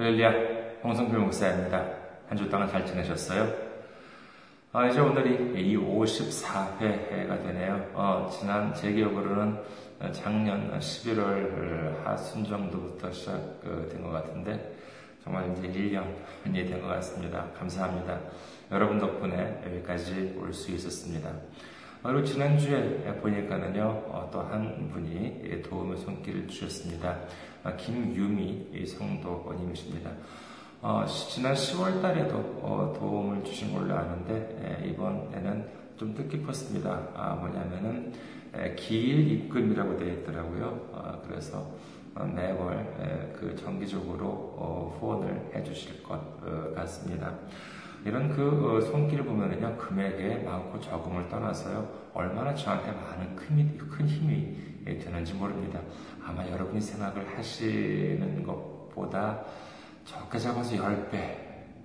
할렐루야, 홍성필 목사입니다. 한 주 동안 잘 지내셨어요? 아, 이제 오늘이 이 54회가 되네요. 어, 지난 제 기억으로는 작년 11월 하순 정도부터 시작된 것 같은데, 정말 이제 1년이 된 것 같습니다. 감사합니다. 여러분 덕분에 여기까지 올 수 있었습니다. 그리고 지난주에 보니까는요, 어, 또한 분이 도움의 손길을 주셨습니다. 아, 김유미 성도님이십니다. 어, 지난 10월 달에도 어, 도움을 주신 걸로 아는데, 에, 이번에는 좀 뜻깊었습니다. 아, 뭐냐면은, 에, 기일 입금이라고 되어 있더라고요. 어, 그래서 매월 에, 그 정기적으로 후원을 해 주실 것 같습니다. 이런 그 어, 손길을 보면은요, 금액에 많고 적음을 떠나서요, 얼마나 저한테 많은 큰, 힘이 되는지 모릅니다. 아마 여러분이 생각을 하시는 것보다 적게 잡아서 10배,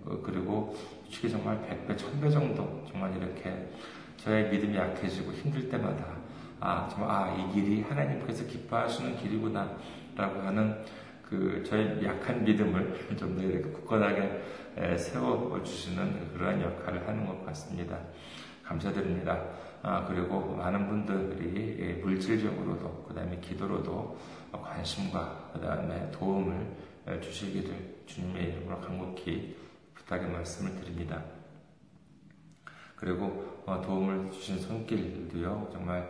어, 그리고 솔직히 정말 100배, 1000배 정도, 정말 이렇게 저의 믿음이 약해지고 힘들 때마다, 아, 정말, 아, 이 길이 하나님께서 기뻐하시는 길이구나, 라고 하는 그 저의 약한 믿음을 좀 더 이렇게 굳건하게 세워 주시는 그러한 역할을 하는 것 같습니다. 감사드립니다. 아, 그리고 많은 분들이 예, 물질적으로도, 그 다음에 기도로도 관심과 그 다음에 도움을 주시기를 주님의 이름으로 간곡히 부탁의 말씀을 드립니다. 그리고 어, 도움을 주신 손길도요, 정말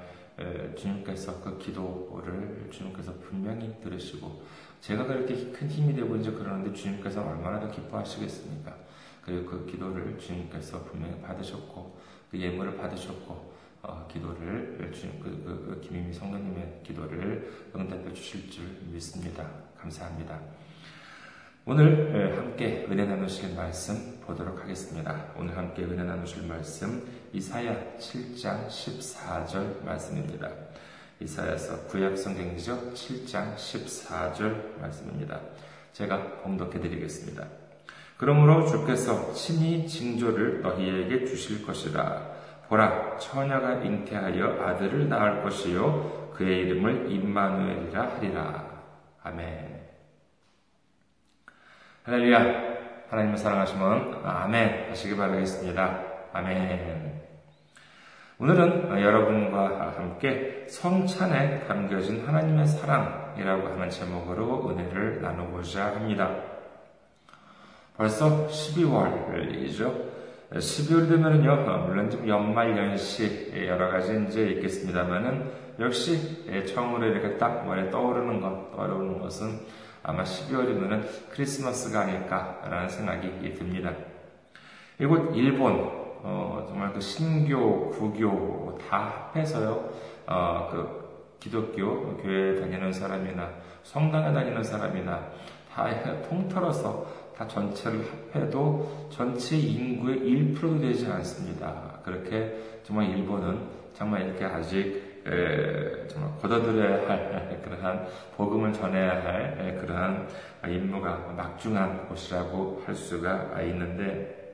주님께서 그 기도를 주님께서 분명히 들으시고 제가 그렇게 큰 힘이 되고 이제 그러는데 주님께서 얼마나 더 기뻐하시겠습니까? 그리고 그 기도를 주님께서 분명히 받으셨고 그 예물을 받으셨고 어, 기도를 주님 그, 그, 그 김희미 성도님의 기도를 응답해 주실 줄 믿습니다. 감사합니다. 오늘 함께 은혜 나누실 말씀 보도록 하겠습니다. 오늘 함께 은혜 나누실 말씀 이사야 7장 14절 말씀입니다. 이사야서 구약 성경이죠. 7장 14절 말씀입니다. 제가 봉독해 드리겠습니다. 그러므로 주께서 친히 징조를 너희에게 주실 것이라. 보라, 처녀가 잉태하여 아들을 낳을 것이요. 그의 이름을 임마누엘이라 하리라. 아멘. 할렐루야. 하나님을 사랑하시면 아멘 하시기 바라겠습니다. 아멘. 오늘은 여러분과 함께 성찬에 담겨진 하나님의 사랑이라고 하는 제목으로 은혜를 나누고자 합니다. 벌써 12월이죠. 12월 되면은요, 물론 좀 연말 연시 여러 가지 이제 있겠습니다만은 역시 처음으로 이렇게 딱 머리에 떠오르는 것, 떠오르는 것은 아마 12월이면은 크리스마스가 아닐까라는 생각이 듭니다. 이곳 일본 어, 정말 그 신교, 구교 다 합해서요, 어, 그 기독교 교회에 다니는 사람이나 성당에 다니는 사람이나 다 통틀어서 다 전체를 합해도 전체 인구의 1%도 되지 않습니다. 그렇게 정말 일본은 정말 이렇게 아직 에, 정말 걷어들여야 할 그러한 복음을 전해야 할 그러한 임무가 막중한 곳이라고 할 수가 있는데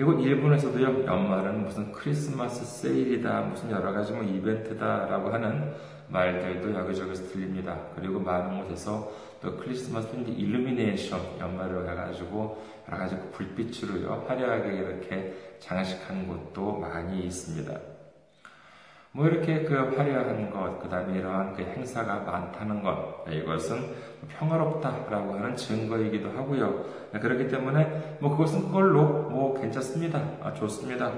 이곳 일본에서도요, 연말은 무슨 크리스마스 세일이다, 무슨 여러 가지 뭐 이벤트다라고 하는 말들도 여기저기서 들립니다. 그리고 많은 곳에서 또 크리스마스 일루미네이션 연말을 해가지고 여러 가지 그 불빛으로요, 화려하게 이렇게 장식한 곳도 많이 있습니다. 뭐 이렇게 그 화려한 것, 그 다음에 이러한 그 행사가 많다는 것, 이것은 평화롭다라고 하는 증거이기도 하고요. 그렇기 때문에 뭐 그것은 그걸로 뭐 괜찮습니다. 아, 좋습니다.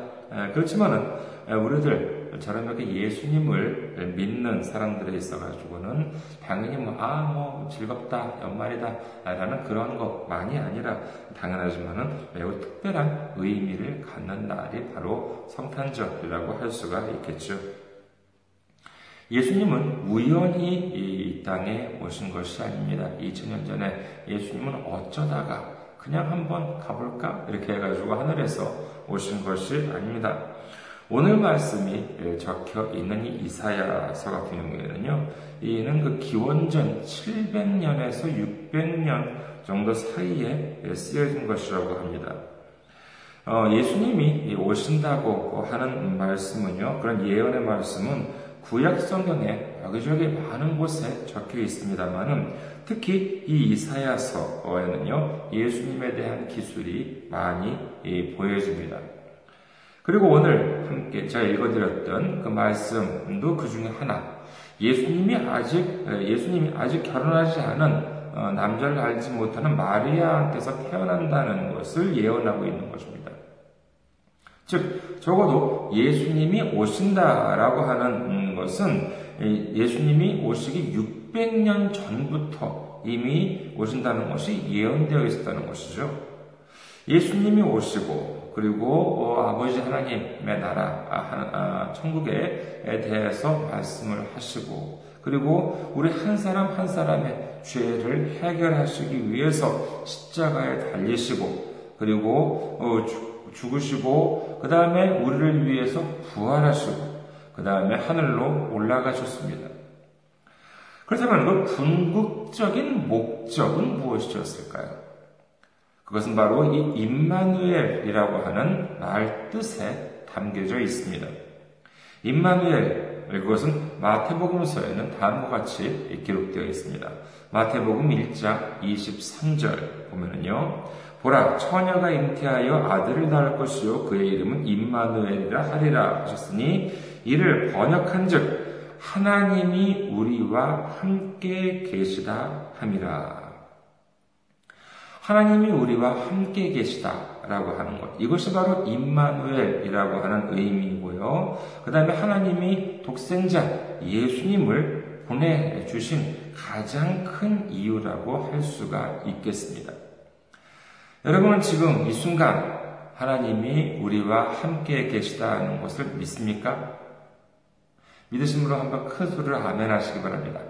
그렇지만은 우리들 저런 이렇게 예수님을 믿는 사람들에 있어가지고는 당연히 뭐, 아, 뭐 즐겁다, 연말이다, 라는 그런 것만이 아니라 당연하지만은 매우 특별한 의미를 갖는 날이 바로 성탄절이라고 할 수가 있겠죠. 예수님은 우연히 이 땅에 오신 것이 아닙니다. 2000년 전에 예수님은 어쩌다가 그냥 한번 가볼까? 이렇게 해가지고 하늘에서 오신 것이 아닙니다. 오늘 말씀이 적혀 있는 이 이사야서 같은 경우에는요, 이는 그 기원전 700년에서 600년 정도 사이에 쓰여진 것이라고 합니다. 어, 예수님이 오신다고 하는 말씀은요, 그런 예언의 말씀은 구약 성경에 여기저기 많은 곳에 적혀 있습니다만은 특히 이 이사야서에는요 예수님에 대한 기술이 많이 보여집니다. 그리고 오늘 함께 제가 읽어드렸던 그 말씀도 그 중에 하나. 예수님이 아직 예수님이 아직 결혼하지 않은 어, 남자를 알지 못하는 마리아한테서 태어난다는 것을 예언하고 있는 것입니다. 즉 적어도 예수님이 오신다라고 하는 것은 예수님이 오시기 600년 전부터 이미 오신다는 것이 예언되어 있었다는 것이죠. 예수님이 오시고 그리고 어, 아버지 하나님의 나라 아, 아, 천국에 대해서 말씀을 하시고 그리고 우리 한 사람 한 사람의 죄를 해결하시기 위해서 십자가에 달리시고 그리고 어, 죽으시고 그 다음에 우리를 위해서 부활하시고 그 다음에 하늘로 올라가셨습니다. 그렇다면 그 궁극적인 목적은 무엇이었을까요? 그것은 바로 이 임마누엘이라고 하는 말 뜻에 담겨져 있습니다. 임마누엘 그것은 마태복음서에는 다음과 같이 기록되어 있습니다. 마태복음 1장 23절 보면은요. 보라 처녀가 잉태하여 아들을 낳을 것이요 그의 이름은 임마누엘이라 하리라 하셨으니 이를 번역한즉 하나님이 우리와 함께 계시다 함이라. 하나님이 우리와 함께 계시다라고 하는 것. 이것이 바로 임마누엘이라고 하는 의미이고요. 그 다음에 하나님이 독생자 예수님을 보내 주신 가장 큰 이유라고 할 수가 있겠습니다. 여러분은 지금 이 순간 하나님이 우리와 함께 계시다는 것을 믿습니까? 믿으심으로 한번 큰 소리로 아멘 하시기 바랍니다.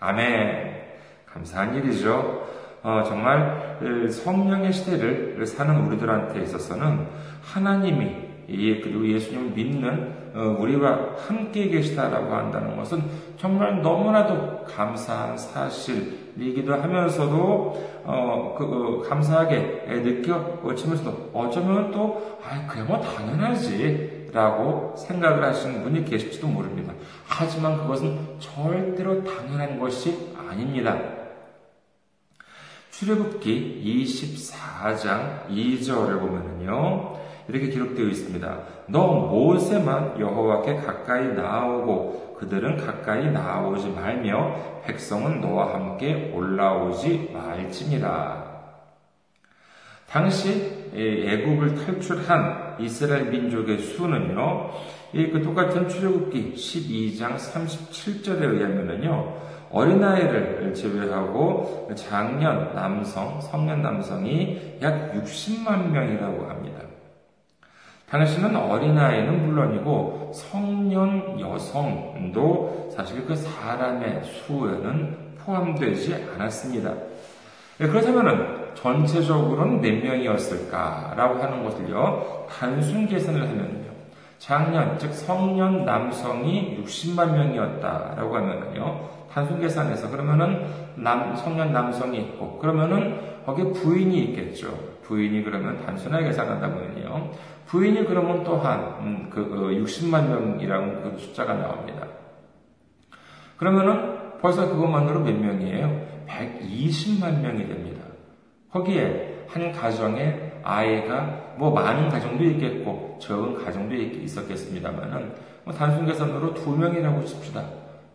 아멘. 감사한 일이죠. 어, 정말 성령의 시대를 사는 우리들한테 있어서는 하나님이 그리고 예수님을 믿는 어, 우리와 함께 계시다라고 한다는 것은 정말 너무나도 감사한 사실이기도 하면서도 어, 그, 어, 감사하게 느껴지면서도 어쩌면 또 아, 그야 뭐 당연하지 라고 생각을 하시는 분이 계실지도 모릅니다. 하지만 그것은 절대로 당연한 것이 아닙니다. 출애굽기 24장 2절을 보면은요. 이렇게 기록되어 있습니다. 너 모세만 여호와께 가까이 나오고 그들은 가까이 나오지 말며 백성은 너와 함께 올라오지 말지니라. 당시 애굽을 탈출한 이스라엘 민족의 수는요. 그 똑같은 출애굽기 12장 37절에 의하면은요. 어린아이를 제외하고 장년 남성, 성년 남성이 약 60만 명이라고 합니다. 당시는 어린아이는 물론이고 성년 여성도 사실 그 사람의 수에는 포함되지 않았습니다. 네, 그렇다면 전체적으로는 몇 명이었을까라고 하는 것을요, 단순 계산을 하면요. 작년, 즉 성년 남성이 60만 명이었다라고 하면요. 단순 계산해서 그러면은 남 성년 남성이 있고 그러면은 거기에 부인이 있겠죠. 부인이 그러면 단순하게 계산한다 보면요. 부인이 그러면 또한 음, 그 60만 어, 명이라는 그 숫자가 나옵니다. 그러면은 벌써 그것만으로 몇 명이에요? 120만 명이 됩니다. 거기에 한 가정에 아이가 뭐 많은 가정도 있겠고 적은 가정도 있었겠습니다만은 뭐 단순 계산으로 두 명이라고 칩시다.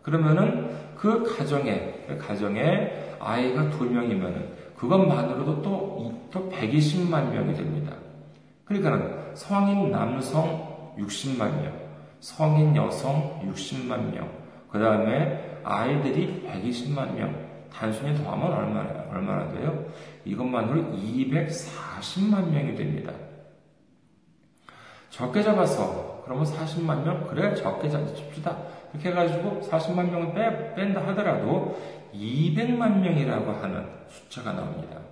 그러면은 그 가정에, 그 가정에 아이가 두 명이면 그것만으로도 또, 또 120만 명이 됩니다. 그러니까 성인 남성 60만 명, 성인 여성 60만 명, 그 다음에 아이들이 120만 명, 단순히 더하면 얼마나, 얼마나 돼요? 이것만으로 240만 명이 됩니다. 적게 잡아서, 그러면 40만 명? 그래, 적게 잡읍시다. 이렇게 해가지고 40만 명을 빼, 뺀다 하더라도 200만 명이라고 하는 숫자가 나옵니다.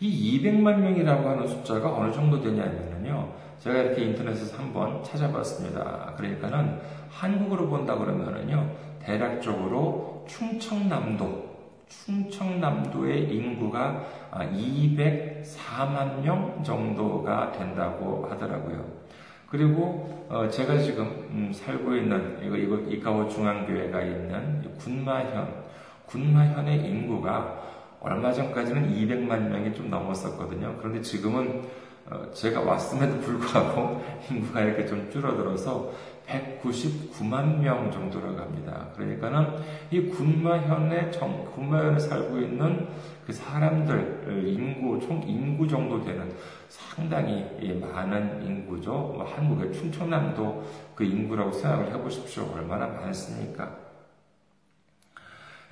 이 200만 명이라고 하는 숫자가 어느 정도 되냐면요. 제가 이렇게 인터넷에서 한번 찾아봤습니다. 그러니까는 한국으로 본다 그러면은요. 대략적으로 충청남도, 충청남도의 인구가 204만 명 정도가 된다고 하더라고요. 그리고 어, 제가 지금 음, 살고 있는 이거 이카호 중앙교회가 있는 군마현 군마현의 인구가 얼마 전까지는 200만 명이 좀 넘었었거든요. 그런데 지금은 어, 제가 왔음에도 불구하고 인구가 이렇게 좀 줄어들어서 199만 명 정도로 갑니다. 그러니까는 이 군마현에 정, 군마현에 살고 있는 그 사람들 인구 총 인구 정도 되는 상당히 많은 인구죠. 뭐 한국의 충청남도 그 인구라고 생각을 해보십시오. 얼마나 많습니까?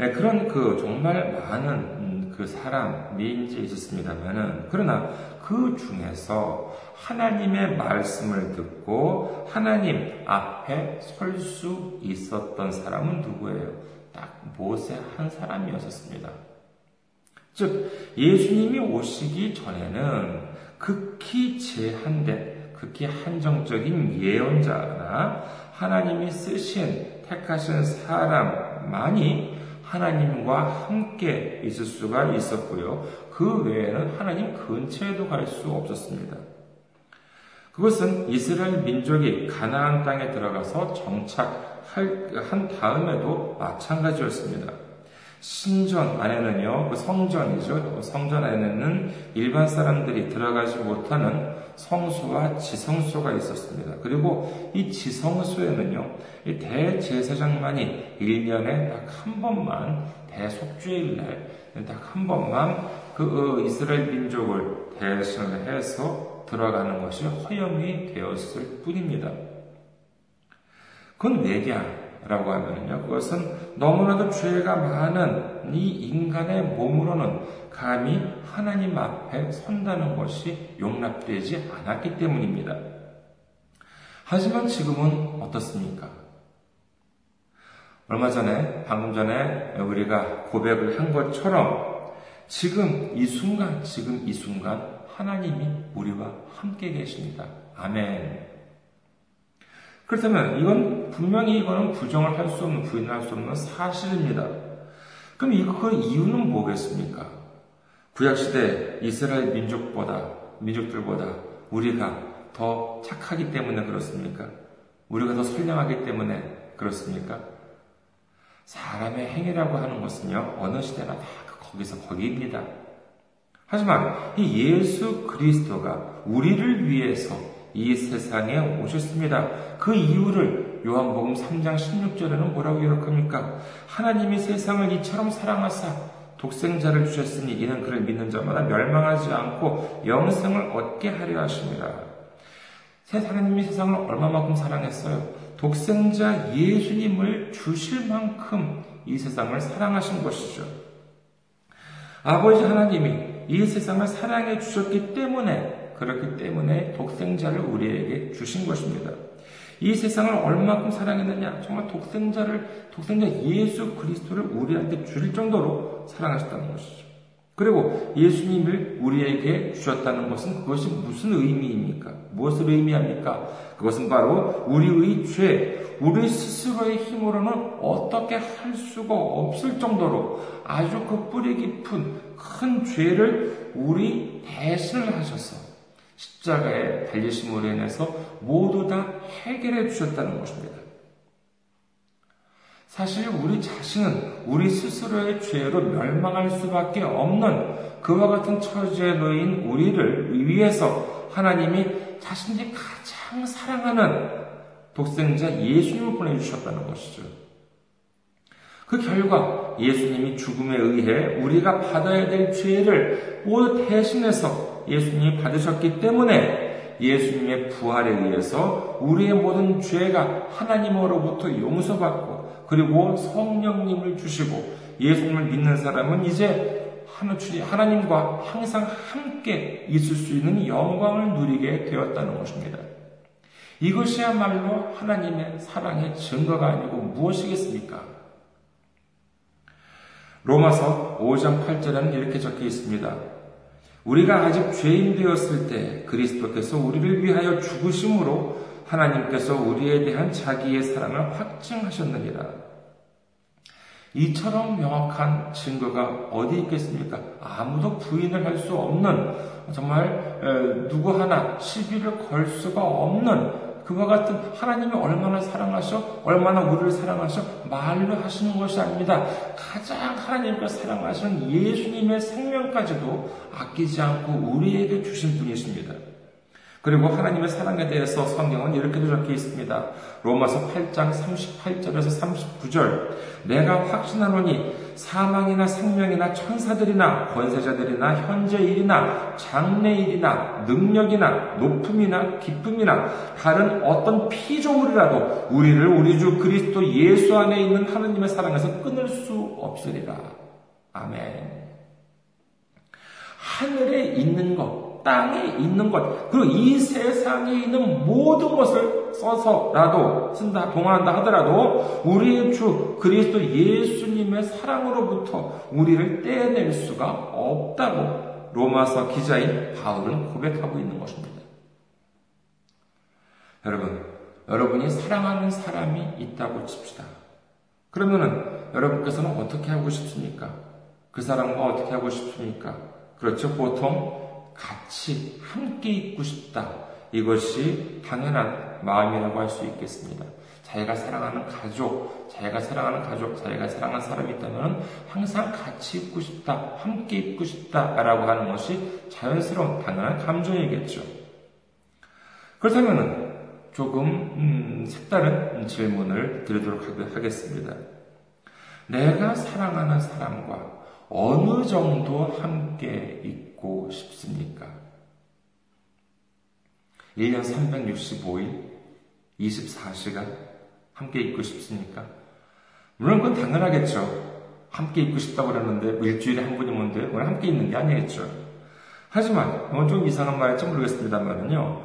네, 그런 그 정말 많은 음, 그 사람이 이제 있었습니다만은 그러나 그 중에서 하나님의 말씀을 듣고 하나님 앞에 설 수 있었던 사람은 누구예요? 딱 모세 한 사람이었었습니다. 즉 예수님이 오시기 전에는 극히 제한된 극히 한정적인 예언자나 하나님이 쓰신 택하신 사람만이 하나님과 함께 있을 수가 있었고요. 그 외에는 하나님 근처에도 갈 수 없었습니다. 그것은 이스라엘 민족이 가나안 땅에 들어가서 정착한 다음에도 마찬가지였습니다. 신전 안에는요, 그 성전이죠. 성전 안에는 일반 사람들이 들어가지 못하는 성소와 지성소가 있었습니다. 그리고 이 지성소에는요, 이 대제사장만이 1년에 딱 한 번만 대속주일 날, 딱 한 번만 그 어, 이스라엘 민족을 대신해서 들어가는 것이 허용이 되었을 뿐입니다. 그건 왜냐 라고 하면요, 그것은 너무나도 죄가 많은 이 인간의 몸으로는 감히 하나님 앞에 선다는 것이 용납되지 않았기 때문입니다. 하지만 지금은 어떻습니까? 얼마 전에, 방금 전에 우리가 고백을 한 것처럼 지금 이 순간, 지금 이 순간 하나님이 우리와 함께 계십니다. 아멘. 그렇다면 이건 분명히 이거는 부정을 할 수 없는, 부인할 수 없는 사실입니다. 그럼 그 이유는 뭐겠습니까? 구약 시대 이스라엘 민족보다, 민족들보다 우리가 더 착하기 때문에 그렇습니까? 우리가 더 선량하기 때문에 그렇습니까? 사람의 행위라고 하는 것은요, 어느 시대나 다 거기서 거기입니다. 하지만 이 예수 그리스도가 우리를 위해서 이 세상에 오셨습니다. 그 이유를 요한복음 3장 16절에는 뭐라고 기록합니까? 하나님이 세상을 이처럼 사랑하사 독생자를 주셨으니 이는 그를 믿는 자마다 멸망하지 않고 영생을 얻게 하려 하십니다. 하나님이 세상을 얼마만큼 사랑했어요? 독생자 예수님을 주실 만큼 이 세상을 사랑하신 것이죠. 아버지 하나님이 이 세상을 사랑해 주셨기 때문에 그렇기 때문에 독생자를 우리에게 주신 것입니다. 이 세상을 얼마큼 사랑했느냐? 정말 독생자를, 독생자 예수 그리스도를 우리한테 줄 정도로 사랑하셨다는 것이죠. 그리고 예수님을 우리에게 주셨다는 것은 그것이 무슨 의미입니까? 무엇을 의미합니까? 그것은 바로 우리의 죄, 우리 스스로의 힘으로는 어떻게 할 수가 없을 정도로 아주 그 뿌리 깊은 큰 죄를 우리 대신을 하셔서 십자가에 달리심으로 인해서 모두 다 해결해 주셨다는 것입니다. 사실 우리 자신은 우리 스스로의 죄로 멸망할 수밖에 없는 그와 같은 처지에 놓인 우리를 위해서 하나님이 자신이 가장 사랑하는 독생자 예수님을 보내주셨다는 것이죠. 그 결과 예수님이 죽음에 의해 우리가 받아야 될 죄를 모두 대신해서 예수님이 받으셨기 때문에 예수님의 부활에 의해서 우리의 모든 죄가 하나님으로부터 용서받고 그리고 성령님을 주시고 예수님을 믿는 사람은 이제 하나님과 항상 함께 있을 수 있는 영광을 누리게 되었다는 것입니다. 이것이야말로 하나님의 사랑의 증거가 아니고 무엇이겠습니까? 로마서 5장 8절에는 이렇게 적혀 있습니다. 우리가 아직 죄인 되었을 때 그리스도께서 우리를 위하여 죽으심으로 하나님께서 우리에 대한 자기의 사랑을 확증하셨느니라. 이처럼 명확한 증거가 어디 있겠습니까? 아무도 부인을 할 수 없는 정말 누구 하나 시비를 걸 수가 없는 그와 같은 하나님이 얼마나 사랑하셔, 얼마나 우리를 사랑하셔 말로 하시는 것이 아닙니다. 가장 하나님과 사랑하시는 예수님의 생명까지도 아끼지 않고 우리에게 주신 분이십니다. 그리고 하나님의 사랑에 대해서 성경은 이렇게도 적혀 있습니다. 로마서 8장 38절에서 39절. 내가 확신하노니 사망이나 생명이나 천사들이나 권세자들이나 현재 일이나 장래 일이나 능력이나 높음이나 기쁨이나 다른 어떤 피조물이라도 우리를 우리 주 그리스도 예수 안에 있는 하나님의 사랑에서 끊을 수 없으리라. 아멘. 하늘에 있는 것, 땅에 있는 것, 그리고 이 세상에 있는 모든 것을 써서라도 쓴다, 동원한다 하더라도 우리의 주 그리스도 예수님의 사랑으로부터 우리를 떼낼 수가 없다고 로마서 기자인 바울은 고백하고 있는 것입니다. 여러분, 여러분이 사랑하는 사람이 있다고 칩시다. 그러면은 여러분께서는 어떻게 하고 싶습니까? 그 사람과 어떻게 하고 싶습니까? 그렇죠. 보통 같이 함께 있고 싶다. 이것이 당연한 마음이라고 할 수 있겠습니다. 자기가 사랑하는 가족, 자기가 사랑하는 가족, 자기가 사랑하는 사람이 있다면 항상 같이 있고 싶다, 함께 있고 싶다라고 하는 것이 자연스러운 당연한 감정이겠죠. 그렇다면 조금 음, 색다른 질문을 드리도록 하겠습니다. 내가 사랑하는 사람과 어느 정도 함께 있고 싶습니까? 1년 365일, 24시간 함께 있고 싶습니까? 물론 그건 당연하겠죠. 함께 있고 싶다고 그러는데 뭐 일주일에 한 분이 뭔데 오늘 함께 있는 게 아니겠죠. 하지만 이건 좀 이상한 말일지 모르겠습니다만은요.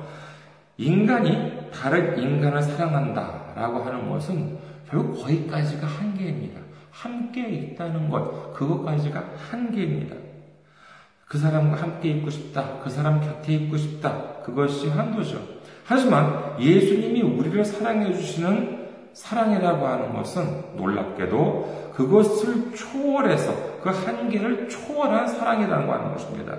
인간이 다른 인간을 사랑한다라고 하는 것은 결국 거기까지가 한계입니다. 함께 있다는 것, 그것까지가 한계입니다. 그 사람과 함께 있고 싶다. 그 사람 곁에 있고 싶다. 그것이 한도죠. 하지만 예수님이 우리를 사랑해 주시는 사랑이라고 하는 것은 놀랍게도 그것을 초월해서 그 한계를 초월한 사랑이라고 하는 것입니다.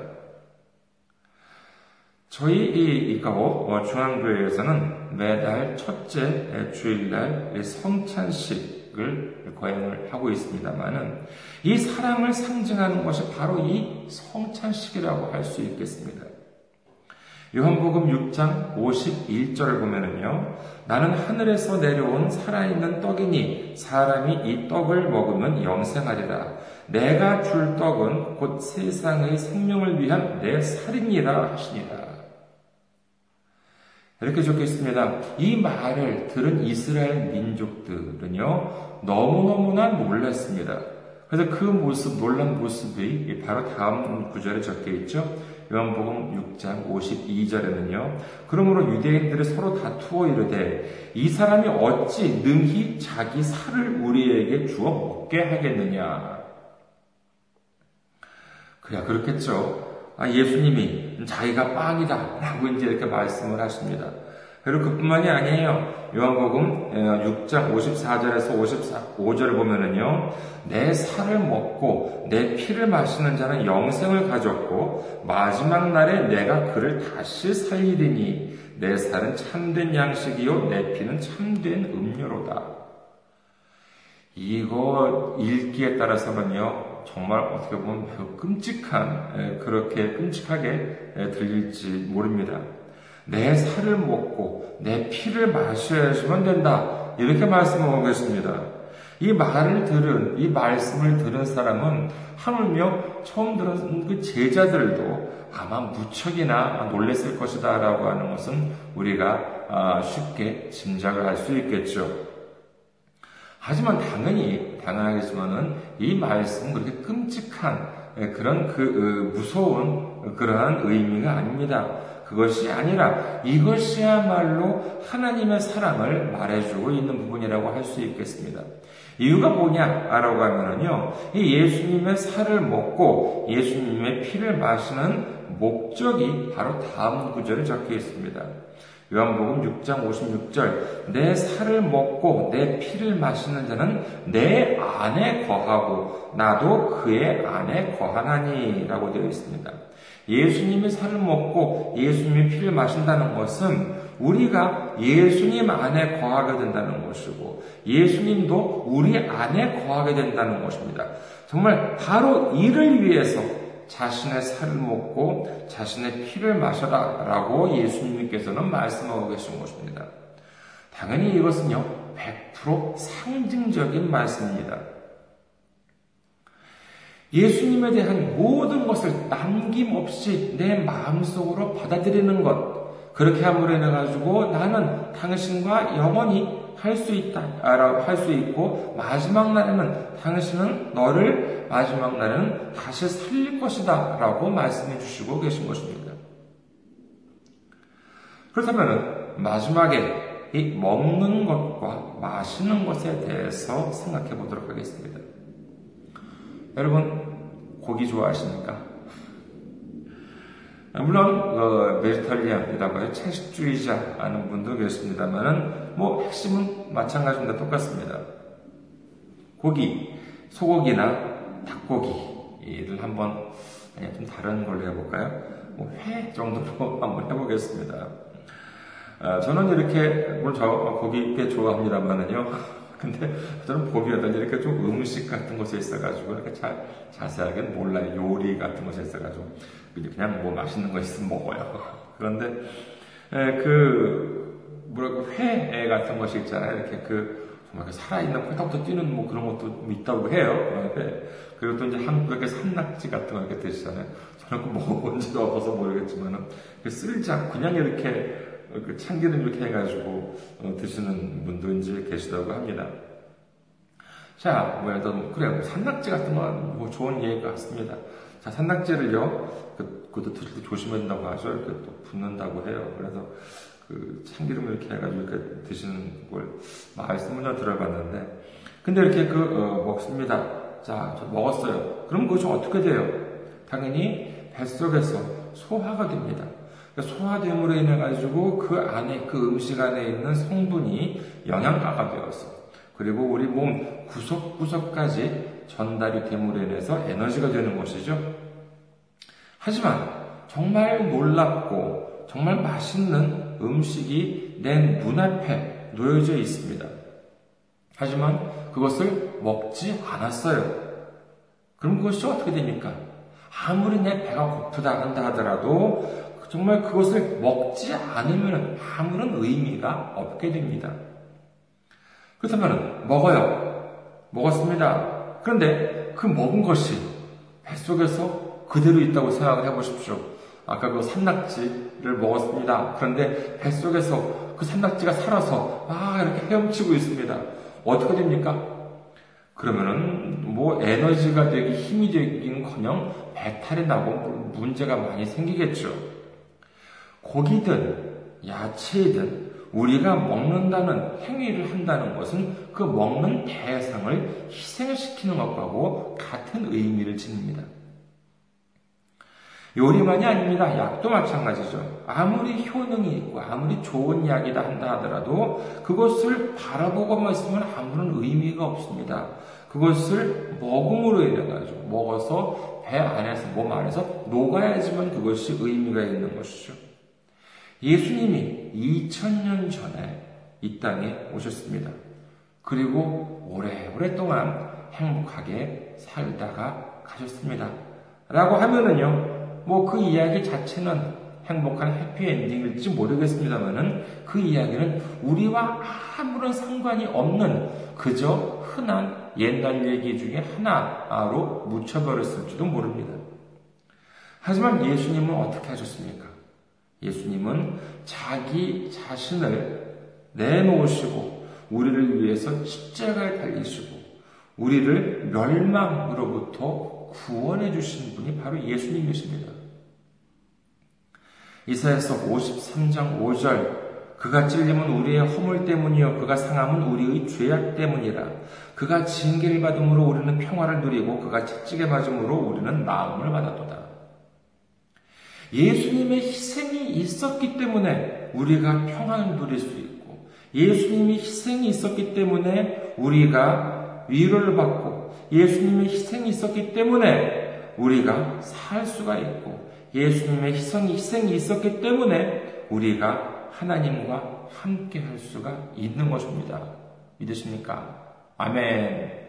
저희 이 이카호 어, 중앙교회에서는 매달 첫째 주일날 성찬식 을 거행을 하고 있습니다만은 이 사랑을 상징하는 것이 바로 이 성찬식이라고 할 수 있겠습니다. 요한복음 6장 51절을 보면은요, 나는 하늘에서 내려온 살아있는 떡이니 사람이 이 떡을 먹으면 영생하리라. 내가 줄 떡은 곧 세상의 생명을 위한 내 살이니라 하시니라. 이렇게 적혀 있습니다. 이 말을 들은 이스라엘 민족들은요, 너무너무나 놀랐습니다. 그래서 그 모습, 놀란 모습이 바로 다음 구절에 적혀 있죠. 요한복음 6장 52절에는요. 그러므로 유대인들이 서로 다투어 이르되 이 사람이 어찌 능히 자기 살을 우리에게 주어 먹게 하겠느냐. 그래 그렇겠죠. 아, 예수님이 자기가 빵이다. 라고 이제 이렇게 말씀을 하십니다. 그리고 그뿐만이 아니에요. 요한복음 6장 54절에서 55절을 보면은요, 내 살을 먹고 내 피를 마시는 자는 영생을 가졌고, 마지막 날에 내가 그를 다시 살리리니, 내 살은 참된 양식이요, 내 피는 참된 음료로다. 이거 읽기에 따라서는요, 정말 어떻게 보면 매우 끔찍한, 그렇게 끔찍하게 들릴지 모릅니다. 내 살을 먹고 내 피를 마셔야지만 된다. 이렇게 말씀하고 계십니다. 이 말을 들은, 이 말씀을 들은 사람은 하물며 처음 들은 그 제자들도 아마 무척이나 놀랬을 것이다 라고 하는 것은 우리가 아, 쉽게 짐작을 할 수 있겠죠. 하지만 당연히 당연하겠지만은 이 말씀은 그렇게 끔찍한 예, 그런 그 어, 무서운 그러한 의미가 아닙니다. 그것이 아니라 이것이야말로 하나님의 사랑을 말해주고 있는 부분이라고 할 수 있겠습니다. 이유가 뭐냐라고 하면은요, 이 예수님의 살을 먹고 예수님의 피를 마시는 목적이 바로 다음 구절에 적혀 있습니다. 요한복음 6장 56절 내 살을 먹고 내 피를 마시는 자는 내 안에 거하고 나도 그의 안에 거하나니라고 되어 있습니다. 예수님이 살을 먹고 예수님의 피를 마신다는 것은 우리가 예수님 안에 거하게 된다는 것이고 예수님도 우리 안에 거하게 된다는 것입니다. 정말 바로 이를 위해서 자신의 살을 먹고 자신의 피를 마셔라 라고 예수님께서는 말씀하고 계신 것입니다. 당연히 이것은요, 100% 상징적인 말씀입니다. 예수님에 대한 모든 것을 남김없이 내 마음속으로 받아들이는 것, 그렇게 함으로 인해 가지고 나는 당신과 영원히 할 수 있다, 할 수 있고, 마지막 날에는 당신은 너를 마지막 날에는 다시 살릴 것이다, 라고 말씀해 주시고 계신 것입니다. 그렇다면, 마지막에 이 먹는 것과 마시는 것에 대해서 생각해 보도록 하겠습니다. 여러분 고기 좋아하십니까? 물론 어, 베지털리안이라고 해요. 채식주의자 하는 분도 계십니다만은 뭐 핵심은 마찬가지입니다. 똑같습니다. 고기, 소고기나 닭고기를 한번 아니 좀 다른 걸로 해볼까요? 뭐 회 정도로 한번 해보겠습니다. 아, 저는 이렇게 물론 저 고기 꽤 좋아합니다만은요. 근데 저는 보기에도 이렇게 좀 음식 같은 것에 있어가지고 이렇게 잘 자세하게 몰라요. 요리 같은 것에 있어가지고 그냥 뭐 맛있는 거 있으면 먹어요. 그런데 에, 그 뭐라고 회 같은 것이 있잖아요. 이렇게 그 정말 그 살아있는 펄떡펄떡 뛰는 뭐 그런 것도 있다고 해요. 그런데 그리고 또 이제 한국에 산낙지 같은 거 이렇게 드시잖아요. 저는 그 먹어본 지도 없어서 모르겠지만은 그 쓸자 그냥 이렇게 그 참기름 이렇게 해가지고 어, 드시는 분도 이제 계시다고 합니다. 자, 뭐야, 또, 그래, 뭐 산낙지 같은 건 뭐 좋은 예의 같습니다. 자, 산낙지를요, 그, 그것도 드실 때 조심해야 된다고 하죠. 이렇게 또 붓는다고 해요. 그래서 그 참기름을 이렇게 해가지고 이렇게 드시는 걸 말씀을 들어봤는데, 근데 이렇게 그, 어, 먹습니다. 자, 저 먹었어요. 그럼 그것이 어떻게 돼요? 당연히 뱃속에서 소화가 됩니다. 그러니까 소화됨으로 인해 가지고 그 안에 그 음식 안에 있는 성분이 영양가가 되어서 그리고 우리 몸 구석구석까지 전달이 됨으로 인해서 에너지가 되는 것이죠. 하지만 정말 놀랍고 정말 맛있는 음식이 내 눈앞에 놓여져 있습니다. 하지만 그것을 먹지 않았어요. 그럼 그것이 어떻게 됩니까? 아무리 내 배가 고프다 한다 하더라도 정말 그것을 먹지 않으면 아무런 의미가 없게 됩니다. 그렇다면 먹어요. 먹었습니다. 그런데 그 먹은 것이 뱃속에서 그대로 있다고 생각을 해보십시오. 아까 그 산낙지를 먹었습니다. 그런데 뱃속에서 그 산낙지가 살아서 막 이렇게 헤엄치고 있습니다. 어떻게 됩니까? 그러면은 뭐 에너지가 되기 힘이 되기는커녕 배탈이 나고 문제가 많이 생기겠죠. 고기든 야채든 우리가 먹는다는 행위를 한다는 것은 그 먹는 대상을 희생시키는 것과고 같은 의미를 지닙니다. 요리만이 아닙니다. 약도 마찬가지죠. 아무리 효능이 있고 아무리 좋은 약이다 한다 하더라도 그것을 바라보고만 있으면 아무런 의미가 없습니다. 그것을 먹음으로 인해 가지고 먹어서 배 안에서 몸 안에서 녹아야지만 그것이 의미가 있는 것이죠. 예수님이 2000년 전에 이 땅에 오셨습니다. 그리고 오래오랫동안 행복하게 살다가 가셨습니다. 라고 하면은요, 뭐 그 이야기 자체는 행복한 해피엔딩일지 모르겠습니다만은 그 이야기는 우리와 아무런 상관이 없는 그저 흔한 옛날 얘기 중에 하나로 묻혀버렸을지도 모릅니다. 하지만 예수님은 어떻게 하셨습니까? 예수님은 자기 자신을 내놓으시고 우리를 위해서 십자가에 달리시고 우리를 멸망으로부터 구원해 주신 분이 바로 예수님이십니다. 이사에서 53장 5절. 그가 찔림은 우리의 허물 때문이요. 그가 상함은 우리의 죄악 때문이라. 그가 징계를 받음으로 우리는 평화를 누리고 그가 채찍에 맞음으로 우리는 나음을 받았도다. 예수님의 희생이 있었기 때문에 우리가 평안을 누릴 수 있고, 예수님의 희생이 있었기 때문에 우리가 위로를 받고, 예수님의 희생이 있었기 때문에 우리가 살 수가 있고, 예수님의 희생이, 희생이 있었기 때문에 우리가 하나님과 함께 할 수가 있는 것입니다. 믿으십니까? 아멘.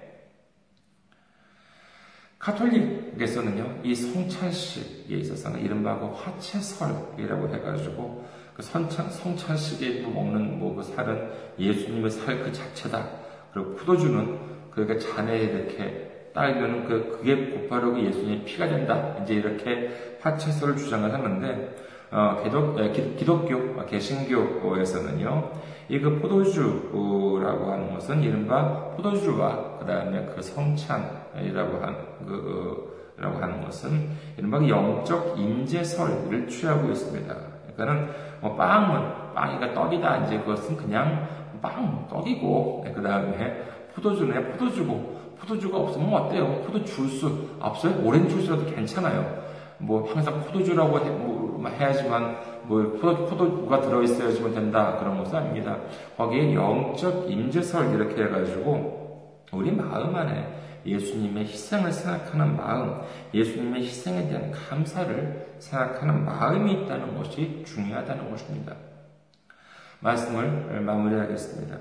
카톨릭에서는요, 이 성찬식에 있어서는 이른바 그 화채설이라고 해가지고, 그 성찬, 성찬식에 먹는 뭐 그 살은 예수님의 살 그 자체다. 그리고 포도주는 그러니까 잔에 이렇게 딸려는 그, 그게 곧바로 그 예수님의 피가 된다. 이제 이렇게 화채설을 주장을 하는데, 어, 기독, 기독교, 개신교에서는요, 이 그 포도주라고 하는 것은 이른바 포도주와 그 다음에 그 성찬이라고 하는, 그, 라고 하는 것은 이른바 그 영적 임재설을 취하고 있습니다. 그러니까는 뭐 빵은, 빵이가 떡이다. 이제 그것은 그냥 빵, 떡이고, 그 다음에 포도주는 포도주고, 포도주가 없으면 어때요? 포도 주스 없어요? 오렌지 주스라도 괜찮아요. 뭐 항상 포도주라고 해, 뭐 해야지만 뭐 포도, 포도가 들어있어야지만 된다 그런 것은 아닙니다. 거기에 영적 임재설 이렇게 해가지고 우리 마음 안에 예수님의 희생을 생각하는 마음, 예수님의 희생에 대한 감사를 생각하는 마음이 있다는 것이 중요하다는 것입니다. 말씀을 마무리하겠습니다.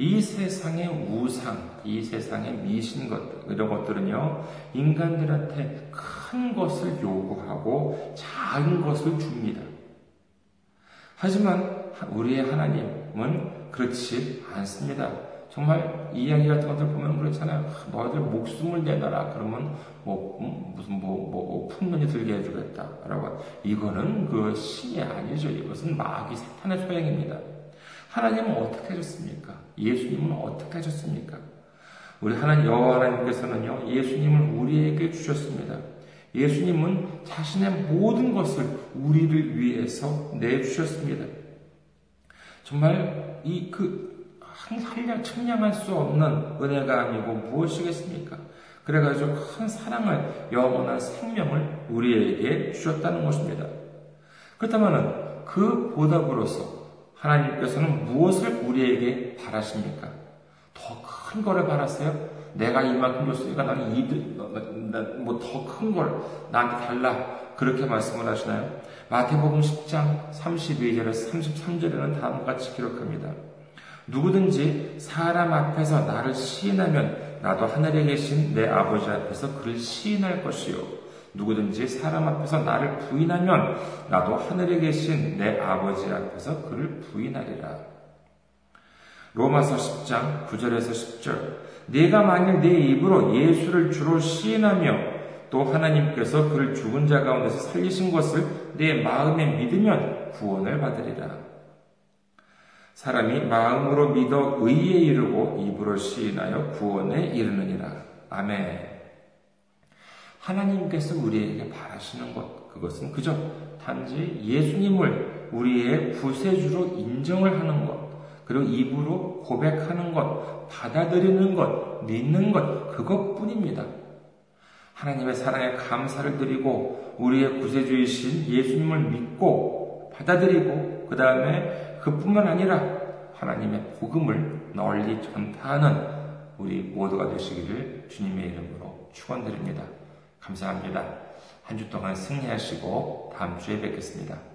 이 세상의 우상, 이 세상의 미신 것, 이런 것들은요, 인간들한테 큰 것을 요구하고 작은 것을 줍니다. 하지만 우리의 하나님은 그렇지 않습니다. 정말 이야기 같은 것들 보면 그렇잖아요. 너희들 목숨을 내놔라. 그러면 뭐 음, 무슨 뭐, 뭐 풍년이 들게 해주겠다라고. 이거는 그 신이 아니죠. 이것은 마귀 사탄의 소행입니다. 하나님은 어떻게 하셨습니까? 예수님은 어떻게 하셨습니까? 우리 하나님 여호와 하나님께서는요 예수님을 우리에게 주셨습니다. 예수님은 자신의 모든 것을 우리를 위해서 내주셨습니다. 정말 이그 한량 측량할 수 없는 은혜가 아니고 무엇이겠습니까? 그래가지고 큰 사랑을 영원한 생명을 우리에게 주셨다는 것입니다. 그렇다면 그 보답으로서 하나님께서는 무엇을 우리에게 바라십니까? 더 큰 거를 바랐어요? 내가 이만큼 줬으니까 나는 이들, 뭐더 큰 걸 나한테 달라. 그렇게 말씀을 하시나요? 마태복음 10장 32절에서 33절에는 다음과 같이 기록합니다. 누구든지 사람 앞에서 나를 시인하면 나도 하늘에 계신 내 아버지 앞에서 그를 시인할 것이요. 누구든지 사람 앞에서 나를 부인하면 나도 하늘에 계신 내 아버지 앞에서 그를 부인하리라. 로마서 10장 9절에서 10절. 네가 만일 내 입으로 예수를 주로 시인하며 또 하나님께서 그를 죽은 자 가운데서 살리신 것을 내 마음에 믿으면 구원을 받으리라. 사람이 마음으로 믿어 의에 이르고 입으로 시인하여 구원에 이르느니라. 아멘. 하나님께서 우리에게 바라시는 것, 그것은 그저 단지 예수님을 우리의 구세주로 인정을 하는 것, 그리고 입으로 고백하는 것, 받아들이는 것, 믿는 것, 그것뿐입니다. 하나님의 사랑에 감사를 드리고 우리의 구세주이신 예수님을 믿고 받아들이고 그 다음에 그뿐만 아니라 하나님의 복음을 널리 전파하는 우리 모두가 되시기를 주님의 이름으로 축원드립니다. 감사합니다. 한 주 동안 승리하시고 다음 주에 뵙겠습니다.